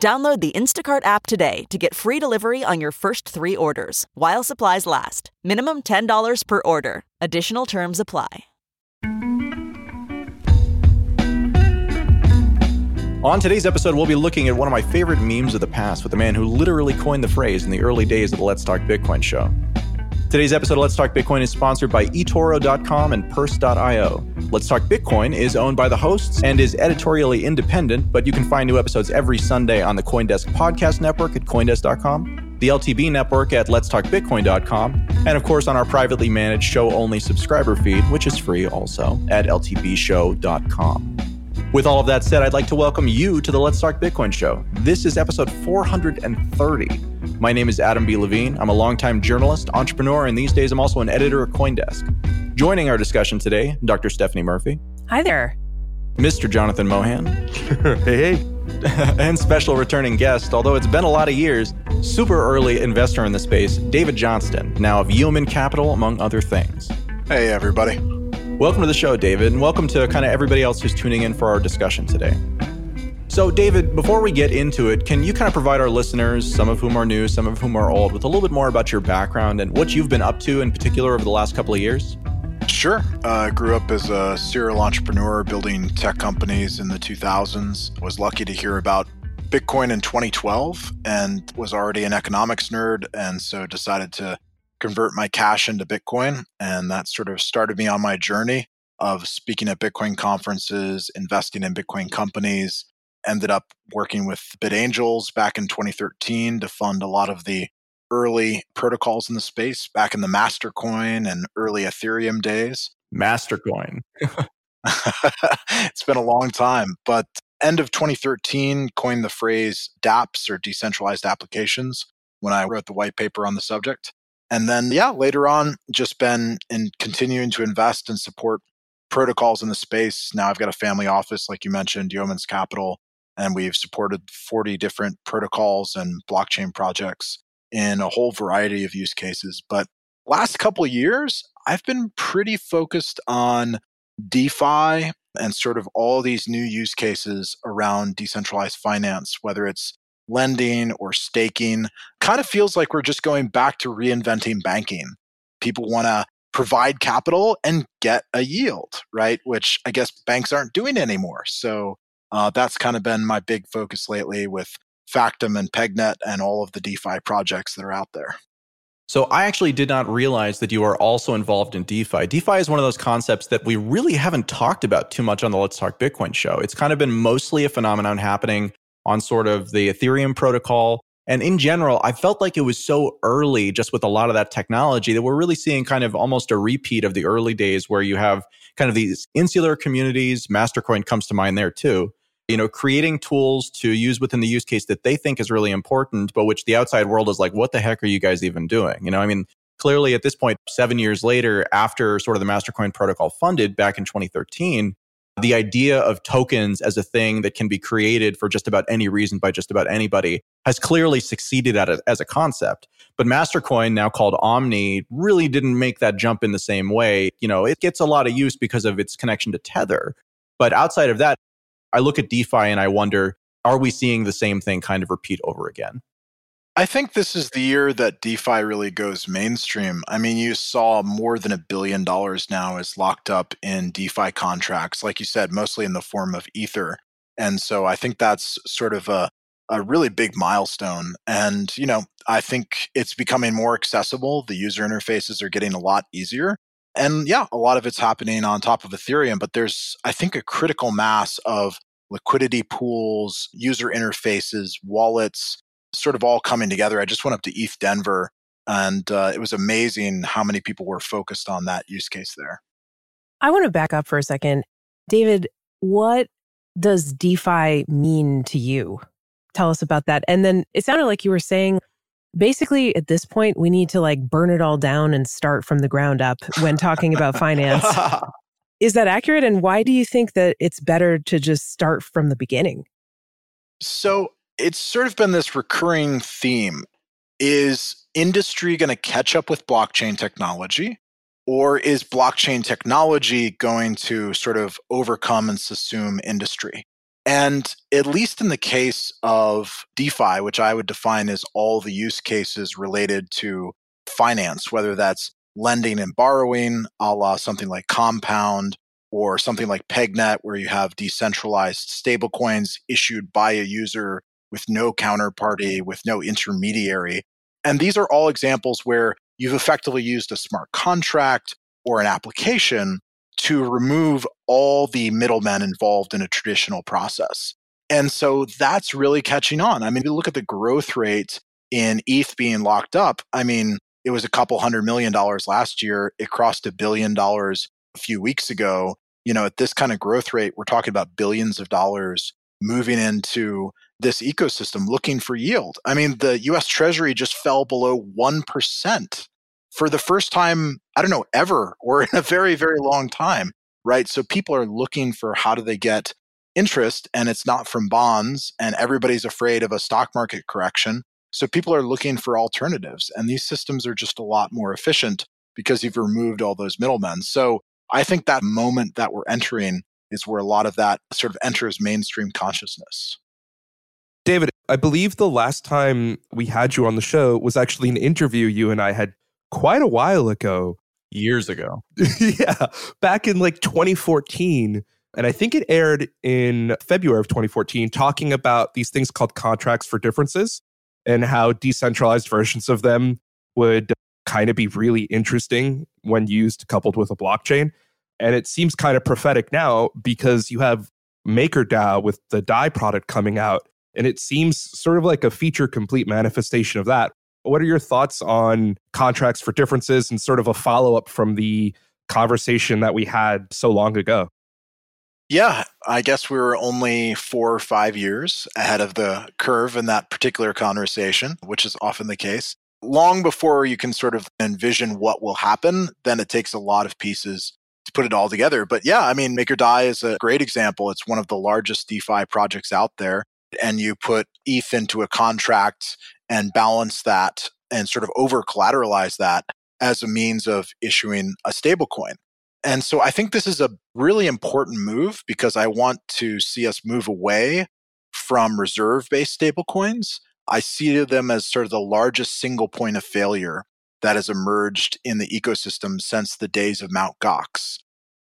Download the Instacart app today to get free delivery on your first three orders while supplies last. Minimum $10 per order. Additional terms apply. On today's episode, we'll be looking at one of my favorite memes of the past with the man who literally coined the phrase in the early days of the Let's Talk Bitcoin show. Today's episode of Let's Talk Bitcoin is sponsored by eToro.com and Purse.io. Let's Talk Bitcoin is owned by the hosts and is editorially independent, but you can find new episodes every Sunday on the Coindesk Podcast Network at Coindesk.com, the LTB Network at Let'sTalkBitcoin.com, and of course on our privately managed show only subscriber feed, which is free also, at LTBShow.com. With all of that said, I'd like to welcome you to the Let's Talk Bitcoin show. This is episode 430. My name is Adam B. Levine. I'm a longtime journalist, entrepreneur, and these days I'm also an editor at Coindesk. Joining our discussion today, Dr. Stephanie Murphy. Hi there. Mr. Jonathan Mohan. hey, hey. and special returning guest, although it's been a lot of years, super early investor in the space, David Johnston, now of Yeoman Capital, among other things. Hey, everybody. Welcome to the show, David, and welcome to kind of everybody else who's tuning in for our discussion today. So, David, before we get into it, can you kind of provide our listeners, some of whom are new, some of whom are old, with a little bit more about your background and what you've been up to in particular over the last couple of years? Sure. Uh, grew up as a serial entrepreneur building tech companies in the 2000s. Was lucky to hear about Bitcoin in 2012 and was already an economics nerd, and so decided to convert my cash into Bitcoin. And that sort of started me on my journey of speaking at Bitcoin conferences, investing in Bitcoin companies. Ended up working with BitAngels back in 2013 to fund a lot of the early protocols in the space back in the Mastercoin and early Ethereum days. Mastercoin. it's been a long time, but end of 2013 coined the phrase dApps or decentralized applications when I wrote the white paper on the subject. And then, yeah, later on, just been in continuing to invest and support protocols in the space. Now I've got a family office, like you mentioned, Yeoman's Capital, and we've supported 40 different protocols and blockchain projects in a whole variety of use cases. But last couple years, I've been pretty focused on DeFi and sort of all these new use cases around decentralized finance, whether it's lending or staking, kind of feels like we're just going back to reinventing banking. People want to provide capital and get a yield, right? Which I guess banks aren't doing anymore. So uh, that's kind of been my big focus lately with Factom and Pegnet and all of the DeFi projects that are out there. So I actually did not realize that you are also involved in DeFi. DeFi is one of those concepts that we really haven't talked about too much on the Let's Talk Bitcoin show. It's kind of been mostly a phenomenon happening on sort of the Ethereum protocol. And in general, I felt like it was so early just with a lot of that technology that we're really seeing kind of almost a repeat of the early days where you have kind of these insular communities. Mastercoin comes to mind there too. You know, creating tools to use within the use case that they think is really important, but which the outside world is like, what the heck are you guys even doing? You know, I mean, clearly at this point, seven years later, after sort of the Mastercoin protocol funded back in 2013, the idea of tokens as a thing that can be created for just about any reason by just about anybody has clearly succeeded at it as a concept. But Mastercoin, now called Omni, really didn't make that jump in the same way. You know, it gets a lot of use because of its connection to Tether. But outside of that, I look at DeFi and I wonder, are we seeing the same thing kind of repeat over again? I think this is the year that DeFi really goes mainstream. I mean, you saw more than a billion dollars now is locked up in DeFi contracts, like you said, mostly in the form of Ether. And so I think that's sort of a a really big milestone. And, you know, I think it's becoming more accessible. The user interfaces are getting a lot easier. And yeah, a lot of it's happening on top of Ethereum, but there's, I think, a critical mass of liquidity pools, user interfaces, wallets, sort of all coming together. I just went up to ETH Denver and uh, it was amazing how many people were focused on that use case there. I want to back up for a second. David, what does DeFi mean to you? Tell us about that. And then it sounded like you were saying basically at this point, we need to like burn it all down and start from the ground up when talking about finance. Is that accurate? And why do you think that it's better to just start from the beginning? So it's sort of been this recurring theme. Is industry going to catch up with blockchain technology? Or is blockchain technology going to sort of overcome and subsume industry? And at least in the case of DeFi, which I would define as all the use cases related to finance, whether that's lending and borrowing, a la something like Compound, or something like PegNet, where you have decentralized stablecoins issued by a user with no counterparty, with no intermediary. And these are all examples where you've effectively used a smart contract or an application to remove all the middlemen involved in a traditional process. And so that's really catching on. I mean, you look at the growth rate in ETH being locked up. I mean, it was a couple hundred million dollars last year. It crossed a billion dollars a few weeks ago. You know, at this kind of growth rate, we're talking about billions of dollars moving into this ecosystem looking for yield. I mean, the US Treasury just fell below 1% for the first time, I don't know, ever or in a very, very long time, right? So people are looking for how do they get interest and it's not from bonds and everybody's afraid of a stock market correction. So people are looking for alternatives and these systems are just a lot more efficient because you've removed all those middlemen. So I think that moment that we're entering is where a lot of that sort of enters mainstream consciousness. David, I believe the last time we had you on the show was actually an interview you and I had quite a while ago. Years ago. yeah, back in like 2014. And I think it aired in February of 2014, talking about these things called contracts for differences and how decentralized versions of them would kind of be really interesting when used coupled with a blockchain. And it seems kind of prophetic now because you have MakerDAO with the DAI product coming out. And it seems sort of like a feature complete manifestation of that. What are your thoughts on contracts for differences and sort of a follow up from the conversation that we had so long ago? Yeah, I guess we were only four or five years ahead of the curve in that particular conversation, which is often the case. Long before you can sort of envision what will happen, then it takes a lot of pieces to put it all together. But yeah, I mean, MakerDAI is a great example. It's one of the largest DeFi projects out there. And you put ETH into a contract and balance that and sort of over collateralize that as a means of issuing a stablecoin. And so I think this is a really important move because I want to see us move away from reserve based stablecoins. I see them as sort of the largest single point of failure that has emerged in the ecosystem since the days of Mt. Gox.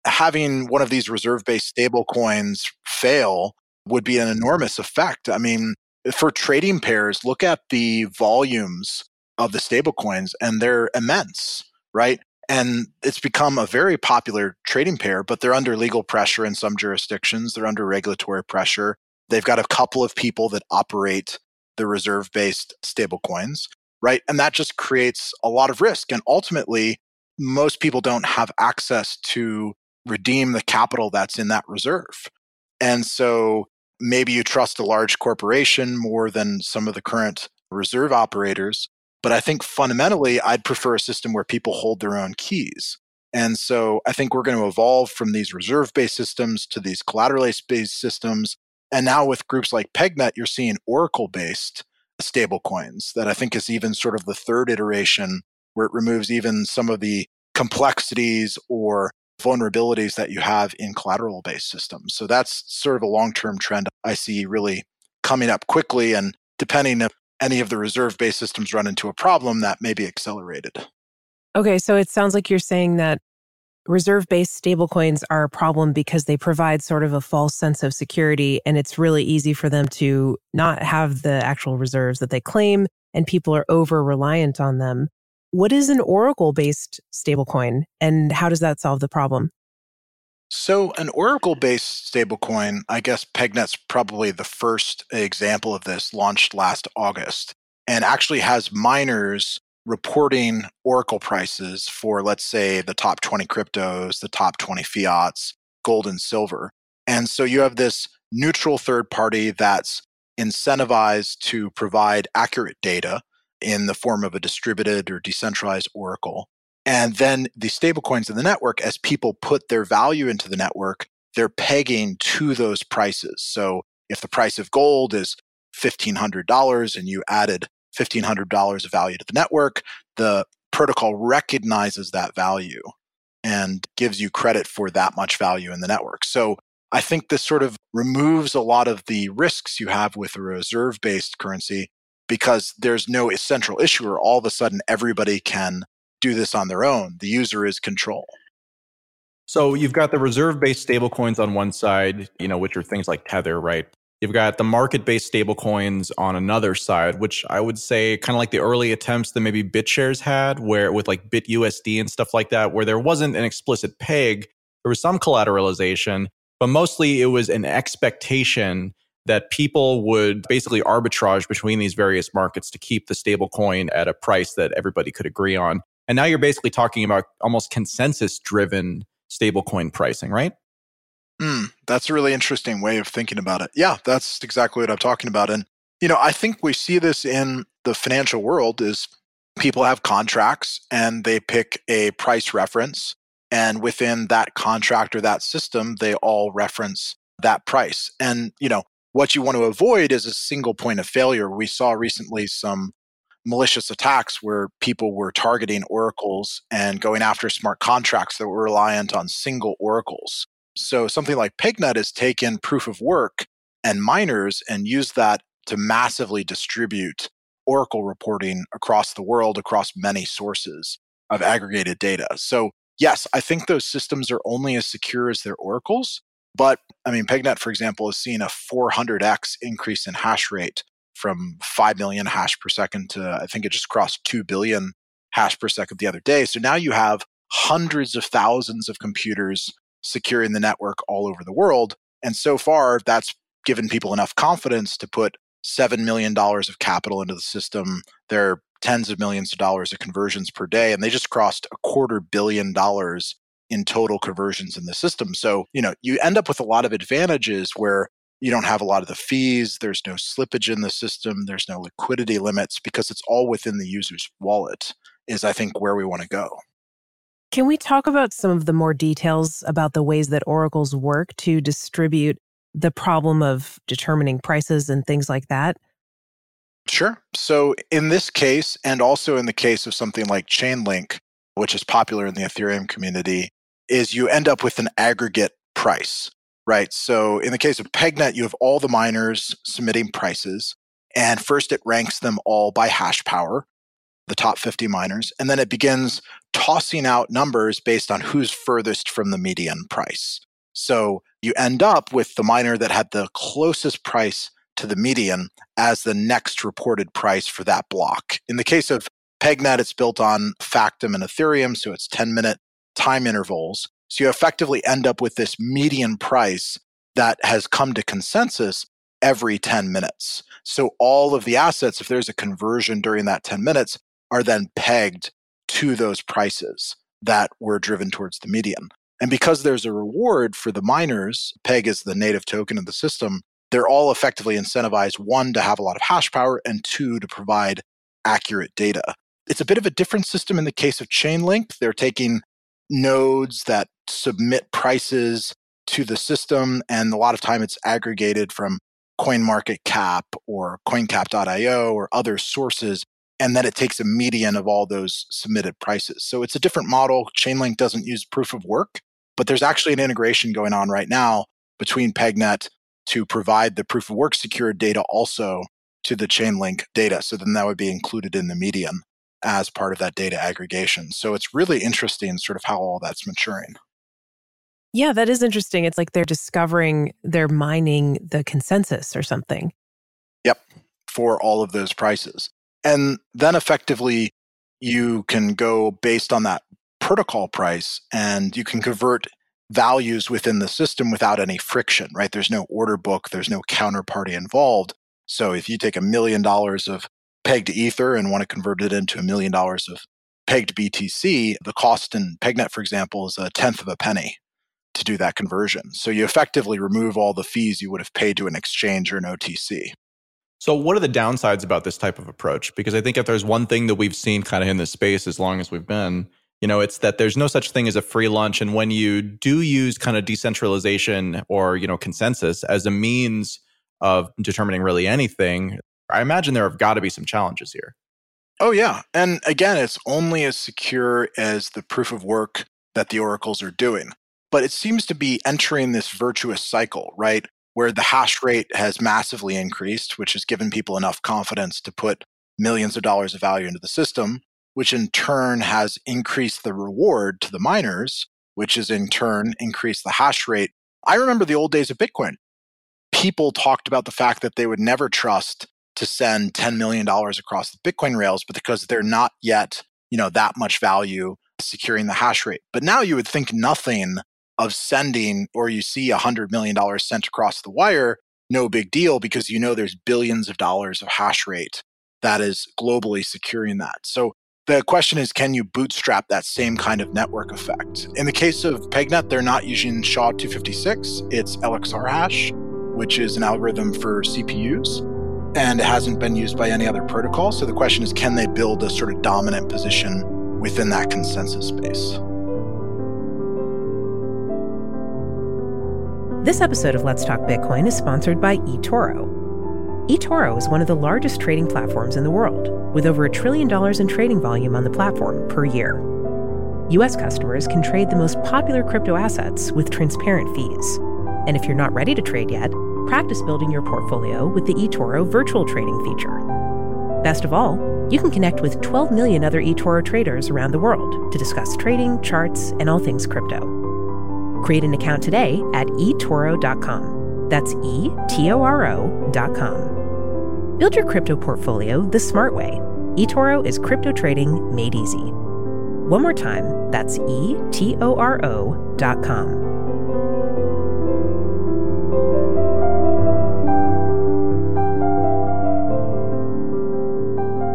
Having one of these reserve based stablecoins fail would be an enormous effect. I mean, for trading pairs, look at the volumes of the stablecoins, and they're immense, right? And it's become a very popular trading pair, but they're under legal pressure in some jurisdictions. They're under regulatory pressure. They've got a couple of people that operate the reserve based stablecoins, right? And that just creates a lot of risk. And ultimately, most people don't have access to redeem the capital that's in that reserve. And so maybe you trust a large corporation more than some of the current reserve operators. But I think fundamentally, I'd prefer a system where people hold their own keys. And so I think we're going to evolve from these reserve based systems to these collateral based systems. And now with groups like PegNet, you're seeing Oracle based stablecoins that I think is even sort of the third iteration where it removes even some of the complexities or vulnerabilities that you have in collateral based systems. So that's sort of a long term trend I see really coming up quickly. And depending if any of the reserve based systems run into a problem, that may be accelerated. Okay, so it sounds like you're saying that reserve based stablecoins are a problem because they provide sort of a false sense of security. And it's really easy for them to not have the actual reserves that they claim, and people are over reliant on them. What is an Oracle based stablecoin, and how does that solve the problem? So, an Oracle based stablecoin, I guess PegNet's probably the first example of this, launched last August, and actually has miners reporting Oracle prices for, let's say, the top 20 cryptos, the top 20 fiats, gold and silver. And so you have this neutral third party that's incentivized to provide accurate data in the form of a distributed or decentralized Oracle. And then the stablecoins in the network, as people put their value into the network, they're pegging to those prices. So if the price of gold is $1,500 and you added $1,500 of value to the network, the protocol recognizes that value and gives you credit for that much value in the network. So I think this sort of removes a lot of the risks you have with a reserve based currency because there's no central issuer. All of a sudden, everybody can do this on their own. The user is control. So you've got the reserve based stablecoins on one side, you know, which are things like Tether, right? You've got the market based stablecoins on another side, which I would say kind of like the early attempts that maybe BitShares had, where with like BitUSD and stuff like that, where there wasn't an explicit peg, there was some collateralization, but mostly it was an expectation that people would basically arbitrage between these various markets to keep the stablecoin at a price that everybody could agree on. And now you're basically talking about almost consensus driven stablecoin pricing, right? Mm, that's a really interesting way of thinking about it. Yeah, that's exactly what I'm talking about. And, you know, I think we see this in the financial world is people have contracts and they pick a price reference. And within that contract or that system, they all reference that price. And, you know, what you want to avoid is a single point of failure. We saw recently some malicious attacks where people were targeting oracles and going after smart contracts that were reliant on single oracles. So something like PegNet has taken proof of work and miners and used that to massively distribute Oracle reporting across the world, across many sources of aggregated data. So, yes, I think those systems are only as secure as their oracles. But I mean, PegNet, for example, has seen a 400x increase in hash rate from 5 million hash per second to I think it just crossed 2 billion hash per second the other day. So now you have hundreds of thousands of computers securing the network all over the world. And so far, that's given people enough confidence to put $7 million of capital into the system. There are tens of millions of dollars of conversions per day, and they just crossed a quarter billion dollars in total conversions in the system. So, you know, you end up with a lot of advantages where you don't have a lot of the fees, there's no slippage in the system, there's no liquidity limits because it's all within the user's wallet, is I think where we want to go. Can we talk about some of the more details about the ways that oracles work to distribute the problem of determining prices and things like that? Sure. So, in this case, and also in the case of something like Chainlink, which is popular in the Ethereum community, is you end up with an aggregate price, right? So, in the case of PegNet, you have all the miners submitting prices, and first it ranks them all by hash power the top 50 miners, and then it begins tossing out numbers based on who's furthest from the median price. So you end up with the miner that had the closest price to the median as the next reported price for that block. In the case of PegNet, it's built on Factom and Ethereum, so it's 10 minute time intervals. So you effectively end up with this median price that has come to consensus every 10 minutes. So all of the assets, if there's a conversion during that 10 minutes, are then pegged to those prices that were driven towards the median. And because there's a reward for the miners, PEG is the native token of the system, they're all effectively incentivized one, to have a lot of hash power, and two, to provide accurate data. It's a bit of a different system in the case of Chainlink. They're taking nodes that submit prices to the system, and a lot of time it's aggregated from CoinMarketCap or CoinCap.io or other sources and then it takes a median of all those submitted prices. So it's a different model. Chainlink doesn't use proof of work, but there's actually an integration going on right now between PegNet to provide the proof of work secured data also to the Chainlink data. So then that would be included in the median. As part of that data aggregation. So it's really interesting, sort of how all that's maturing. Yeah, that is interesting. It's like they're discovering they're mining the consensus or something. Yep, for all of those prices. And then effectively, you can go based on that protocol price and you can convert values within the system without any friction, right? There's no order book, there's no counterparty involved. So if you take a million dollars of pegged Ether and want to convert it into a million dollars of pegged BTC, the cost in PegNet, for example, is a tenth of a penny to do that conversion. So you effectively remove all the fees you would have paid to an exchange or an OTC. So, what are the downsides about this type of approach? Because I think if there's one thing that we've seen kind of in this space as long as we've been, you know, it's that there's no such thing as a free lunch. And when you do use kind of decentralization or, you know, consensus as a means of determining really anything, I imagine there have got to be some challenges here. Oh, yeah. And again, it's only as secure as the proof of work that the oracles are doing. But it seems to be entering this virtuous cycle, right? Where the hash rate has massively increased, which has given people enough confidence to put millions of dollars of value into the system, which in turn has increased the reward to the miners, which has in turn increased the hash rate. I remember the old days of Bitcoin. People talked about the fact that they would never trust to send $10 million across the Bitcoin rails, but because they're not yet, you know, that much value securing the hash rate. But now you would think nothing of sending or you see $100 million sent across the wire, no big deal because you know there's billions of dollars of hash rate that is globally securing that. So the question is can you bootstrap that same kind of network effect? In the case of PegNet, they're not using SHA 256, it's LXR hash, which is an algorithm for CPUs and it hasn't been used by any other protocol. So the question is can they build a sort of dominant position within that consensus space? This episode of Let's Talk Bitcoin is sponsored by eToro. eToro is one of the largest trading platforms in the world, with over a trillion dollars in trading volume on the platform per year. U.S. customers can trade the most popular crypto assets with transparent fees. And if you're not ready to trade yet, practice building your portfolio with the eToro virtual trading feature. Best of all, you can connect with 12 million other eToro traders around the world to discuss trading, charts, and all things crypto. Create an account today at eToro.com. That's E T O R O.com. Build your crypto portfolio the smart way. eToro is crypto trading made easy. One more time, that's E T O R O.com.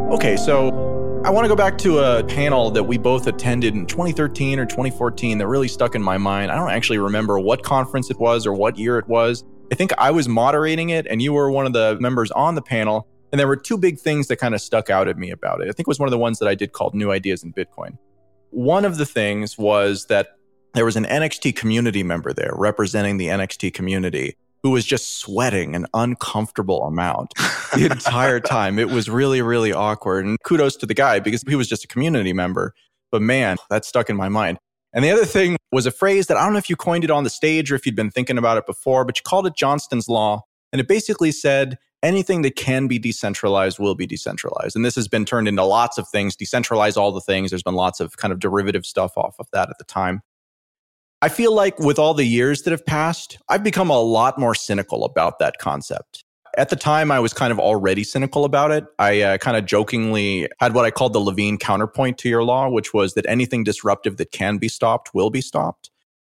Okay, so I want to go back to a panel that we both attended in 2013 or 2014 that really stuck in my mind. I don't actually remember what conference it was or what year it was. I think I was moderating it and you were one of the members on the panel. And there were two big things that kind of stuck out at me about it. I think it was one of the ones that I did called New Ideas in Bitcoin. One of the things was that there was an NXT community member there representing the NXT community who was just sweating an uncomfortable amount the entire time. It was really, really awkward. And kudos to the guy because he was just a community member. But man, that stuck in my mind. And the other thing was a phrase that I don't know if you coined it on the stage or if you'd been thinking about it before, but you called it Johnston's Law. And it basically said anything that can be decentralized will be decentralized. And this has been turned into lots of things, decentralize all the things. There's been lots of kind of derivative stuff off of that at the time. I feel like with all the years that have passed, I've become a lot more cynical about that concept. At the time, I was kind of already cynical about it. I uh, kind of jokingly had what I called the Levine counterpoint to your law, which was that anything disruptive that can be stopped will be stopped.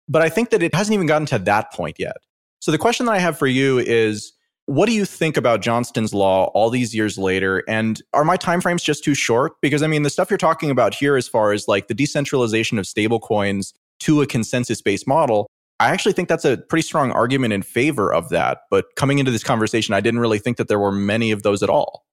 But I think that it hasn't even gotten to that point yet. So the question that I have for you is what do you think about Johnston's law all these years later? And are my timeframes just too short? Because I mean, the stuff you're talking about here, as far as like the decentralization of stablecoins to a consensus based model, I actually think that's a pretty strong argument in favor of that. But coming into this conversation, I didn't really think that there were many of those at all.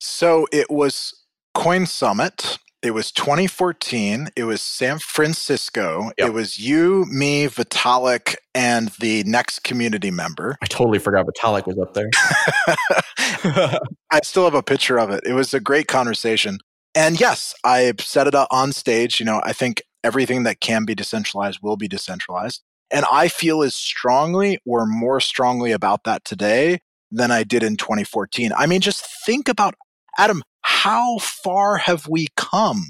So it was Coin Summit. It was 2014. It was San Francisco. Yep. It was you, me, Vitalik, and the NXT community member. I totally forgot Vitalik was up there. I still have a picture of it. It was a great conversation. And yes, I set it up on stage. You know, I think everything that can be decentralized will be decentralized. And I feel as strongly or more strongly about that today than I did in 2014. I mean, just think about Adam, how far have we come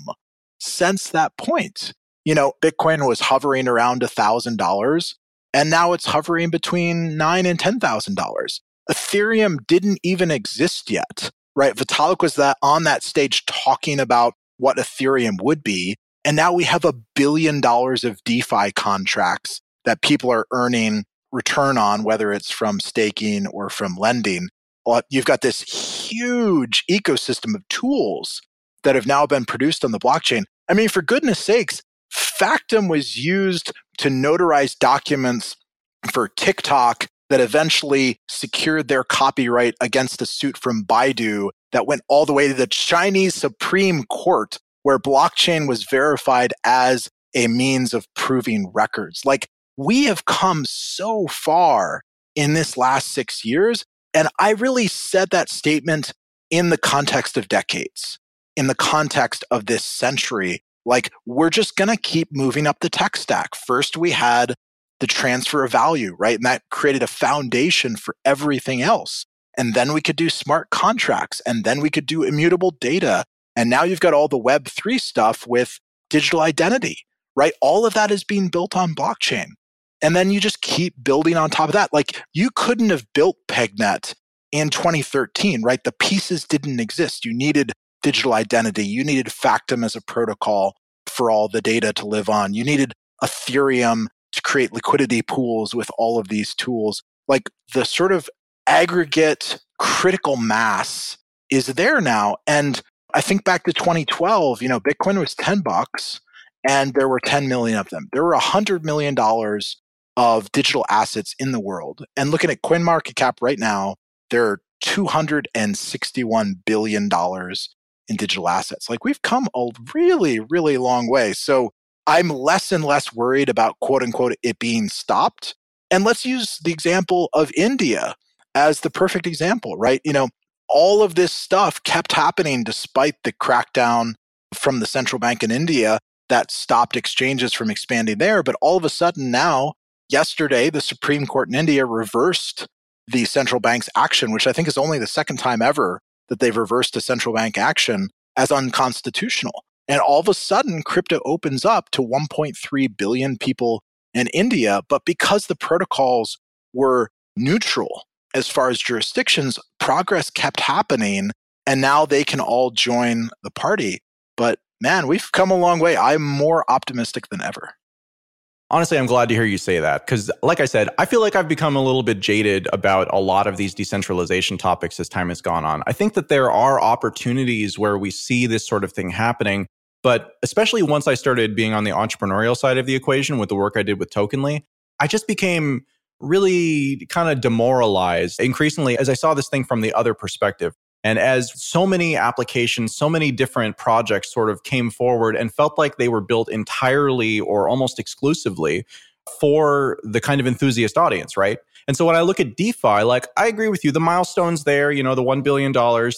since that point? You know, Bitcoin was hovering around $1,000 and now it's hovering between nine and $10,000. Ethereum didn't even exist yet, right? Vitalik was that on that stage talking about what Ethereum would be. And now we have a billion dollars of DeFi contracts that people are earning return on, whether it's from staking or from lending. You've got this huge ecosystem of tools that have now been produced on the blockchain. I mean, for goodness sakes, Factom was used to notarize documents for TikTok that eventually secured their copyright against a suit from Baidu that went all the way to the Chinese Supreme Court, where blockchain was verified as a means of proving records. Like, we have come so far in this last six years. And I really said that statement in the context of decades, in the context of this century. Like, we're just going to keep moving up the tech stack. First, we had the transfer of value, right? And that created a foundation for everything else. And then we could do smart contracts and then we could do immutable data. And now you've got all the Web3 stuff with digital identity, right? All of that is being built on blockchain. And then you just keep building on top of that. Like you couldn't have built PegNet in 2013, right? The pieces didn't exist. You needed digital identity. You needed Factom as a protocol for all the data to live on. You needed Ethereum to create liquidity pools with all of these tools. Like the sort of aggregate critical mass is there now. And I think back to 2012, you know, Bitcoin was 10 bucks and there were 10 million of them. There were $100 million of digital assets in the world. And looking at CoinMarketCap right now, there are $261 billion in digital assets. Like we've come a really, really long way. So I'm less and less worried about quote unquote it being stopped. And let's use the example of India as the perfect example, right? You know, all of this stuff kept happening despite the crackdown from the central bank in India that stopped exchanges from expanding there. But all of a sudden now, yesterday, the Supreme Court in India reversed the central bank's action, which I think is only the second time ever that they've reversed a central bank action as unconstitutional. And all of a sudden, crypto opens up to 1.3 billion people in India. But because the protocols were neutral as far as jurisdictions, progress kept happening. And now they can all join the party. But man, we've come a long way. I'm more optimistic than ever. Honestly, I'm glad to hear you say that because, like I said, I feel like I've become a little bit jaded about a lot of these decentralization topics as time has gone on. I think that there are opportunities where we see this sort of thing happening. But especially once I started being on the entrepreneurial side of the equation with the work I did with Tokenly, I just became really kind of demoralized increasingly as I saw this thing from the other perspective. And as so many applications, so many different projects sort of came forward and felt like they were built entirely or almost exclusively for the kind of enthusiast audience, right? And so when I look at DeFi, like I agree with you, the milestones there, you know, the $1 billion,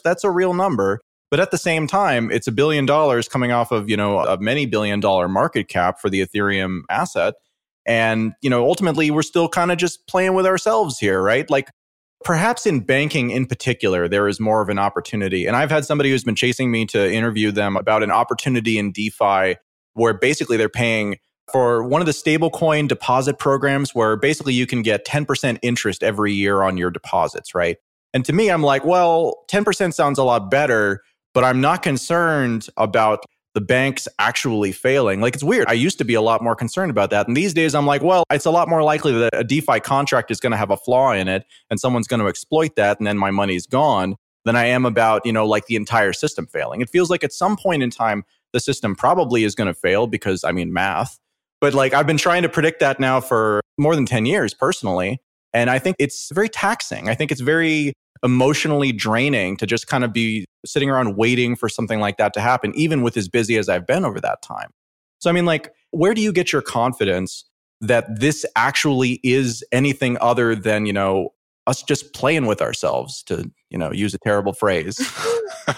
that's a real number. But at the same time, it's a billion dollars coming off of, you know, a many billion dollar market cap for the Ethereum asset. And, you know, ultimately we're still kind of just playing with ourselves here, right? Like perhaps in banking in particular, there is more of an opportunity. And I've had somebody who's been chasing me to interview them about an opportunity in DeFi where basically they're paying for one of the stablecoin deposit programs where basically you can get 10% interest every year on your deposits, right? And to me, I'm like, well, 10% sounds a lot better, but I'm not concerned about the banks actually failing. Like it's weird. I used to be a lot more concerned about that. And these days I'm like, well, it's a lot more likely that a DeFi contract is going to have a flaw in it and someone's going to exploit that and then my money's gone than I am about, you know, like the entire system failing. It feels like at some point in time the system probably is going to fail because I mean math. But like I've been trying to predict that now for more than 10 years personally. And I think it's very taxing. I think it's very emotionally draining to just kind of be sitting around waiting for something like that to happen, even with as busy as I've been over that time. So, I mean, like, where do you get your confidence that this actually is anything other than, you know, us just playing with ourselves to, you know, use a terrible phrase?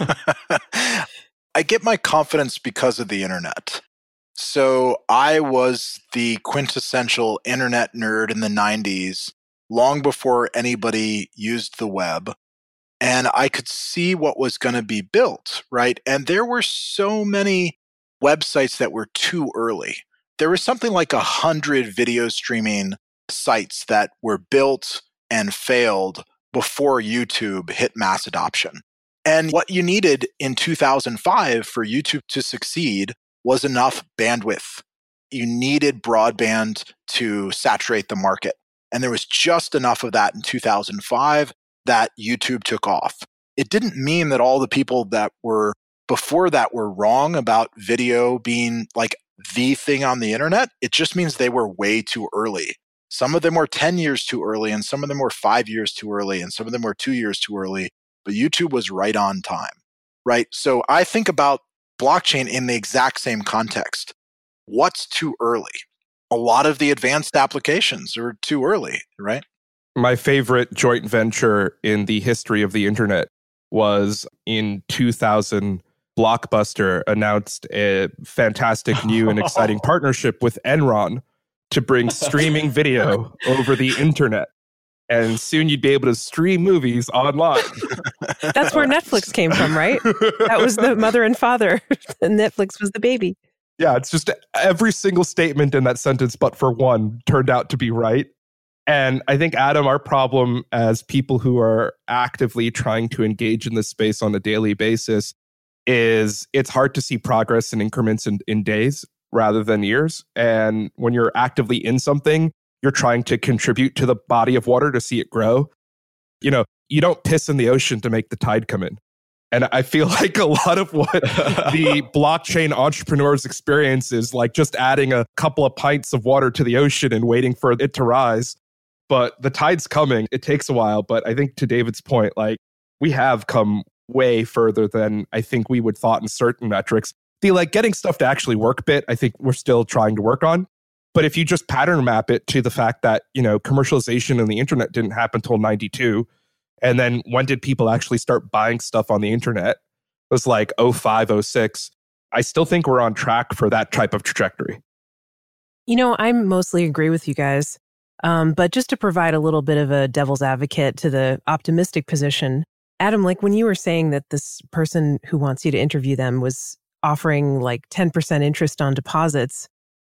I get my confidence because of the internet. So I was the quintessential internet nerd in the 90s long before anybody used the web. and I could see what was going to be built, right? And there were so many websites that were too early. There was something like a hundred video streaming sites that were built and failed before YouTube hit mass adoption. And what you needed in 2005 for YouTube to succeed was enough bandwidth. You needed broadband to saturate the market. And there was just enough of that in 2005 that YouTube took off. It didn't mean that all the people that were before that were wrong about video being like the thing on the internet. It just means they were way too early. Some of them were 10 years too early, and some of them were five years too early, and some of them were two years too early. But YouTube was right on time, right? So I think about blockchain in the exact same context. What's too early? A lot of the advanced applications are too early, right? My favorite joint venture in the history of the internet was in 2000. Blockbuster announced a fantastic new and exciting partnership with Enron to bring streaming video over the internet. And soon you'd be able to stream movies online. That's where Netflix came from, right? That was the mother and father. Netflix was the baby. Yeah, it's just every single statement in that sentence, but for one, turned out to be right. And I think, Adam, our problem as people who are actively trying to engage in this space on a daily basis is it's hard to see progress in increments in, in days rather than years. And when you're actively in something, you're trying to contribute to the body of water to see it grow. You know, you don't piss in the ocean to make the tide come in. And I feel like a lot of what the blockchain entrepreneurs experience is like just adding a couple of pints of water to the ocean and waiting for it to rise. But the tide's coming. It takes a while. But I think to David's point, like we have come way further than I think we would thought in certain metrics the like getting stuff to actually work bit, I think we're still trying to work on. But if you just pattern map it to the fact that, you know, commercialization and the internet didn't happen until 92, and then when did people actually start buying stuff on the internet? It was like 05, 06. I still think we're on track for that type of trajectory. You know, I mostly agree with you guys. Um, but just to provide a little bit of a devil's advocate to the optimistic position, Adam, like when you were saying that this person who wants you to interview them was offering like 10% interest on deposits,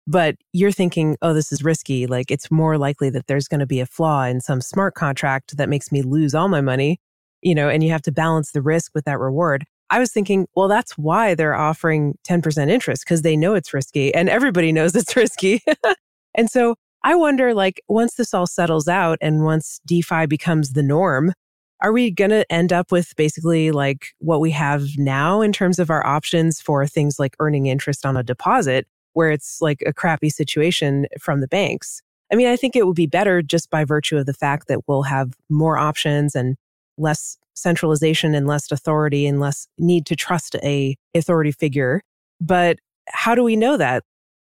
but you're thinking, oh, this is risky. Like it's more likely that there's going to be a flaw in some smart contract that makes me lose all my money, you know, and you have to balance the risk with that reward. I was thinking, well, that's why they're offering 10% interest because they know it's risky and everybody knows it's risky. and so I wonder, like, once this all settles out and once DeFi becomes the norm, are we going to end up with basically like what we have now in terms of our options for things like earning interest on a deposit, where it's like a crappy situation from the banks? I mean, I think it would be better just by virtue of the fact that we'll have more options and less centralization and less authority and less need to trust a authority figure. But how do we know that?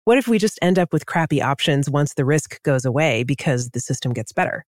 What if we just end up with crappy options once the risk goes away because the system gets better?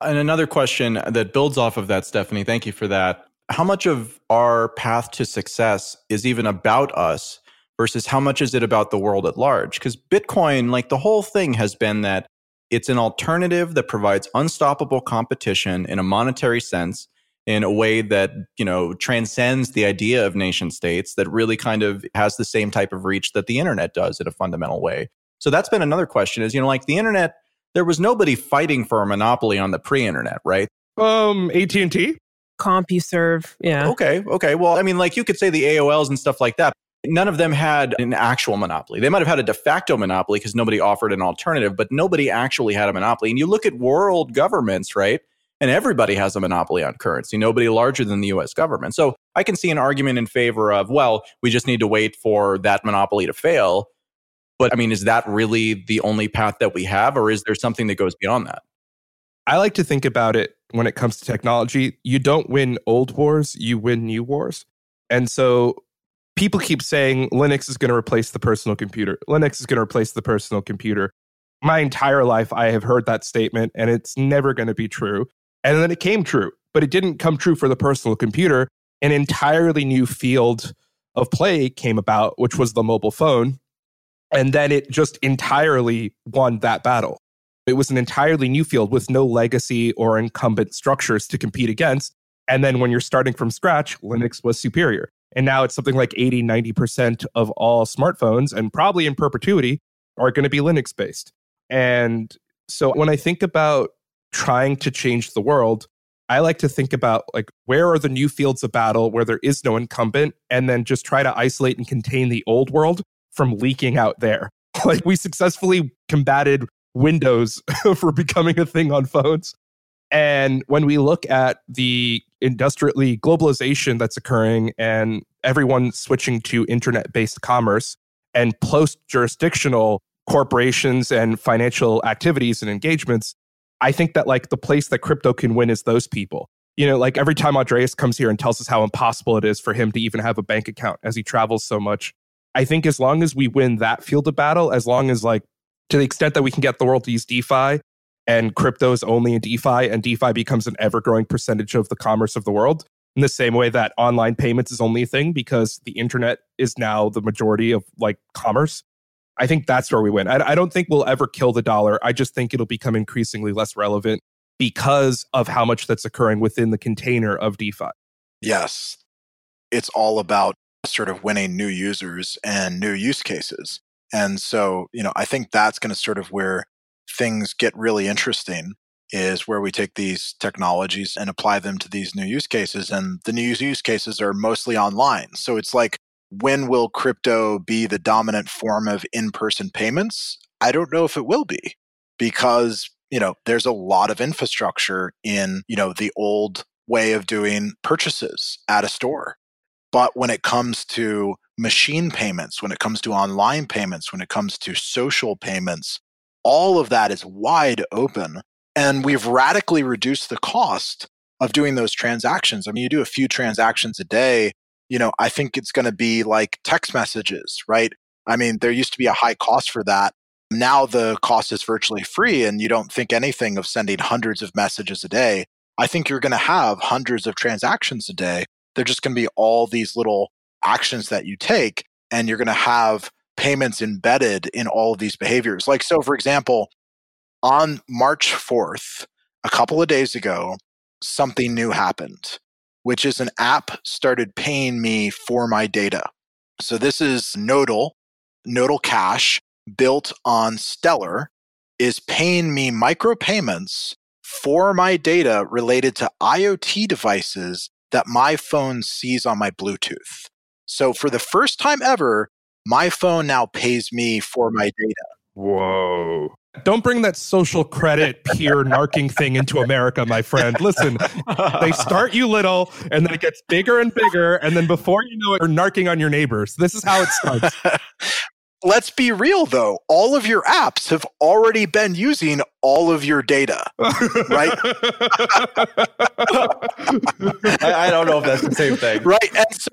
And another question that builds off of that, Stephanie, thank you for that. How much of our path to success is even about us versus how much is it about the world at large? Because Bitcoin, like the whole thing has been that it's an alternative that provides unstoppable competition in a monetary sense in a way that you know transcends the idea of nation states that really kind of has the same type of reach that the internet does in a fundamental way so that's been another question is you know like the internet there was nobody fighting for a monopoly on the pre-internet, right? Um, AT and T, CompuServe, yeah. Okay, okay. Well, I mean, like you could say the AOLs and stuff like that. None of them had an actual monopoly. They might have had a de facto monopoly because nobody offered an alternative, but nobody actually had a monopoly. And you look at world governments, right? And everybody has a monopoly on currency, nobody larger than the US government. So I can see an argument in favor of, well, we just need to wait for that monopoly to fail but I mean, is that really the only path that we have, or is there something that goes beyond that? I like to think about it when it comes to technology. You don't win old wars, you win new wars. And so people keep saying Linux is going to replace the personal computer. Linux is going to replace the personal computer. My entire life, I have heard that statement, and it's never going to be true. And then it came true, but it didn't come true for the personal computer. An entirely new field of play came about, which was the mobile phone. And then it just entirely won that battle. It was an entirely new field with no legacy or incumbent structures to compete against. And then when you're starting from scratch, Linux was superior. And now it's something like 80, 90% of all smartphones, and probably in perpetuity, are going to be Linux based. And so when I think about trying to change the world, I like to think about like where are the new fields of battle where there is no incumbent and then just try to isolate and contain the old world from leaking out there. Like we successfully combated Windows for becoming a thing on phones. And when we look at the industrially globalization that's occurring and everyone switching to internet based commerce and post jurisdictional corporations and financial activities and engagements, I think that like the place that crypto can win is those people. You know, like every time Andreas comes here and tells us how impossible it is for him to even have a bank account as he travels so much. I think as long as we win that field of battle, as long as like to the extent that we can get the world to use DeFi and crypto is only in DeFi and DeFi becomes an ever growing percentage of the commerce of the world, in the same way that online payments is only a thing because the internet is now the majority of like commerce. I think that's where we win. I, I don't think we'll ever kill the dollar. I just think it'll become increasingly less relevant because of how much that's occurring within the container of DeFi. Yes. It's all about sort of winning new users and new use cases. And so, you know, I think that's going to sort of where things get really interesting is where we take these technologies and apply them to these new use cases. And the new use cases are mostly online. So it's like, when will crypto be the dominant form of in person payments? I don't know if it will be because, you know, there's a lot of infrastructure in, you know, the old way of doing purchases at a store. But when it comes to machine payments, when it comes to online payments, when it comes to social payments, all of that is wide open. And we've radically reduced the cost of doing those transactions. I mean, you do a few transactions a day, you know, I think it's going to be like text messages, right? I mean, there used to be a high cost for that. Now the cost is virtually free, and you don't think anything of sending hundreds of messages a day. I think you're going to have hundreds of transactions a day they're just going to be all these little actions that you take, and you're going to have payments embedded in all of these behaviors. Like, so for example, on March 4th, a couple of days ago, something new happened, which is an app started paying me for my data. So this is Nodle, Nodle Cash, built on Stellar, is paying me micropayments for my data related to IoT devices that my phone sees on my Bluetooth. So for the first time ever, my phone now pays me for my data. Whoa. Don't bring that social credit peer narking thing into America, my friend. Listen, they start you little and then it gets bigger and bigger. And then before you know it, you're narking on your neighbors. This is how it starts. let's be real though all of your apps have already been using all of your data right I, I, don't know if that's the same thing right and so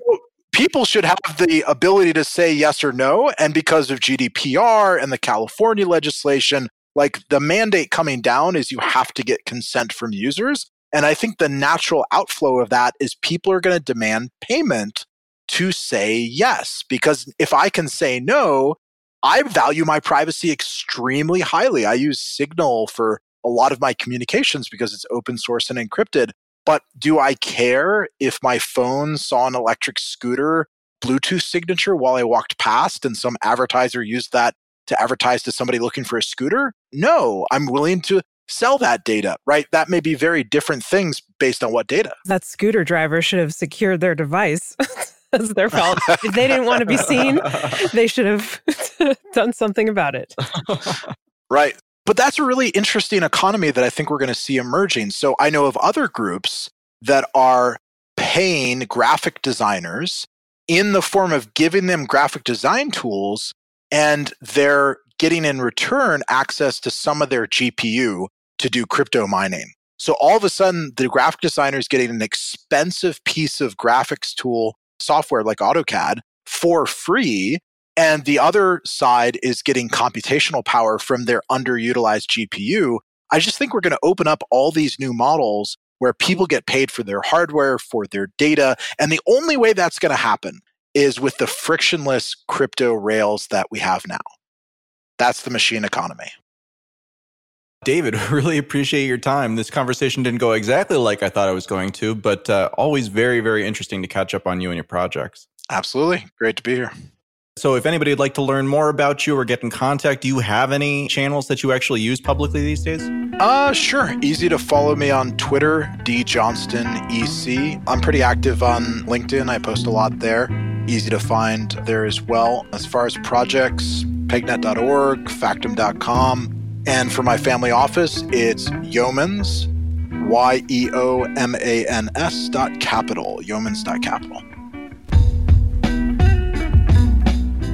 people should have the ability to say yes or no and because of gdpr and the california legislation like the mandate coming down is you have to get consent from users and i think the natural outflow of that is people are going to demand payment to say yes. Because if I can say no, I value my privacy extremely highly. I use Signal for a lot of my communications because it's open source and encrypted. But do I care if my phone saw an electric scooter Bluetooth signature while I walked past and some advertiser used that to advertise to somebody looking for a scooter? No, I'm willing to sell that data, right? That may be very different things based on what data. That scooter driver should have secured their device. That's their fault. if they didn't want to be seen, they should have done something about it. right. But that's a really interesting economy that I think we're going to see emerging. So I know of other groups that are paying graphic designers in the form of giving them graphic design tools, and they're getting in return access to some of their GPU to do crypto mining. So all of a sudden, the graphic designer is getting an expensive piece of graphics tool software like AutoCAD for free. And the other side is getting computational power from their underutilized GPU. I just think we're going to open up all these new models where people get paid for their hardware, for their data. And the only way that's going to happen is with the frictionless crypto rails that we have now. That's the machine economy. David, really appreciate your time. This conversation didn't go exactly like I thought it was going to, but uh, always very, very interesting to catch up on you and your projects. Absolutely. Great to be here. So, if anybody would like to learn more about you or get in contact, do you have any channels that you actually use publicly these days? Uh, sure. Easy to follow me on Twitter, D Johnston EC. I'm pretty active on LinkedIn. I post a lot there. Easy to find there as well. As far as projects, pegnet.org, factom.com. And for my family office, it's Yeomans, Y E O M A N S dot capital, yeomans dot capital.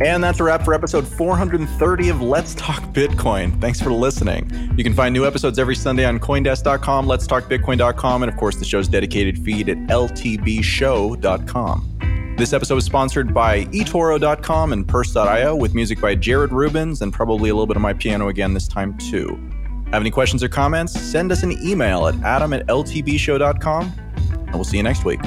And that's a wrap for episode 430 of Let's Talk Bitcoin. Thanks for listening. You can find new episodes every Sunday on Coindesk.com, Let's Talk Bitcoin.com, and of course the show's dedicated feed at LTBShow.com. This episode was sponsored by eToro.com and Purse.io with music by Jared Rubens and probably a little bit of my piano again this time too. Have any questions or comments? Send us an email at adam at ltbshow.com, and we'll see you next week.